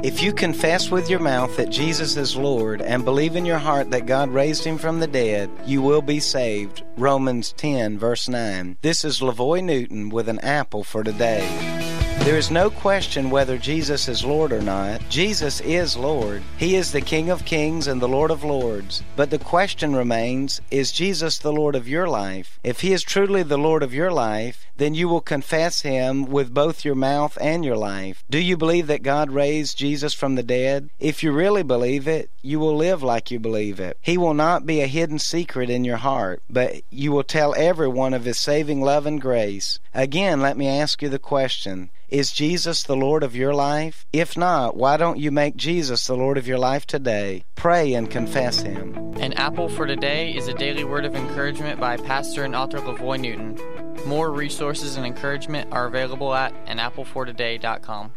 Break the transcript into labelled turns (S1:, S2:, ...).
S1: If you confess with your mouth that Jesus is Lord and believe in your heart that God raised him from the dead, you will be saved. Romans 10, verse 9. This is Lavoy Newton with an apple for today. There is no question whether Jesus is Lord or not. Jesus is Lord. He is the King of kings and the Lord of lords. But the question remains is Jesus the Lord of your life? If He is truly the Lord of your life, then you will confess Him with both your mouth and your life. Do you believe that God raised Jesus from the dead? If you really believe it, you will live like you believe it. He will not be a hidden secret in your heart, but you will tell everyone of His saving love and grace. Again, let me ask you the question is Jesus the Lord of your life? If not, why don't you make Jesus the Lord of your life today? Pray and confess Him.
S2: An Apple for Today is a daily word of encouragement by pastor and author Lavoy Newton. More resources and encouragement are available at anapplefortoday.com.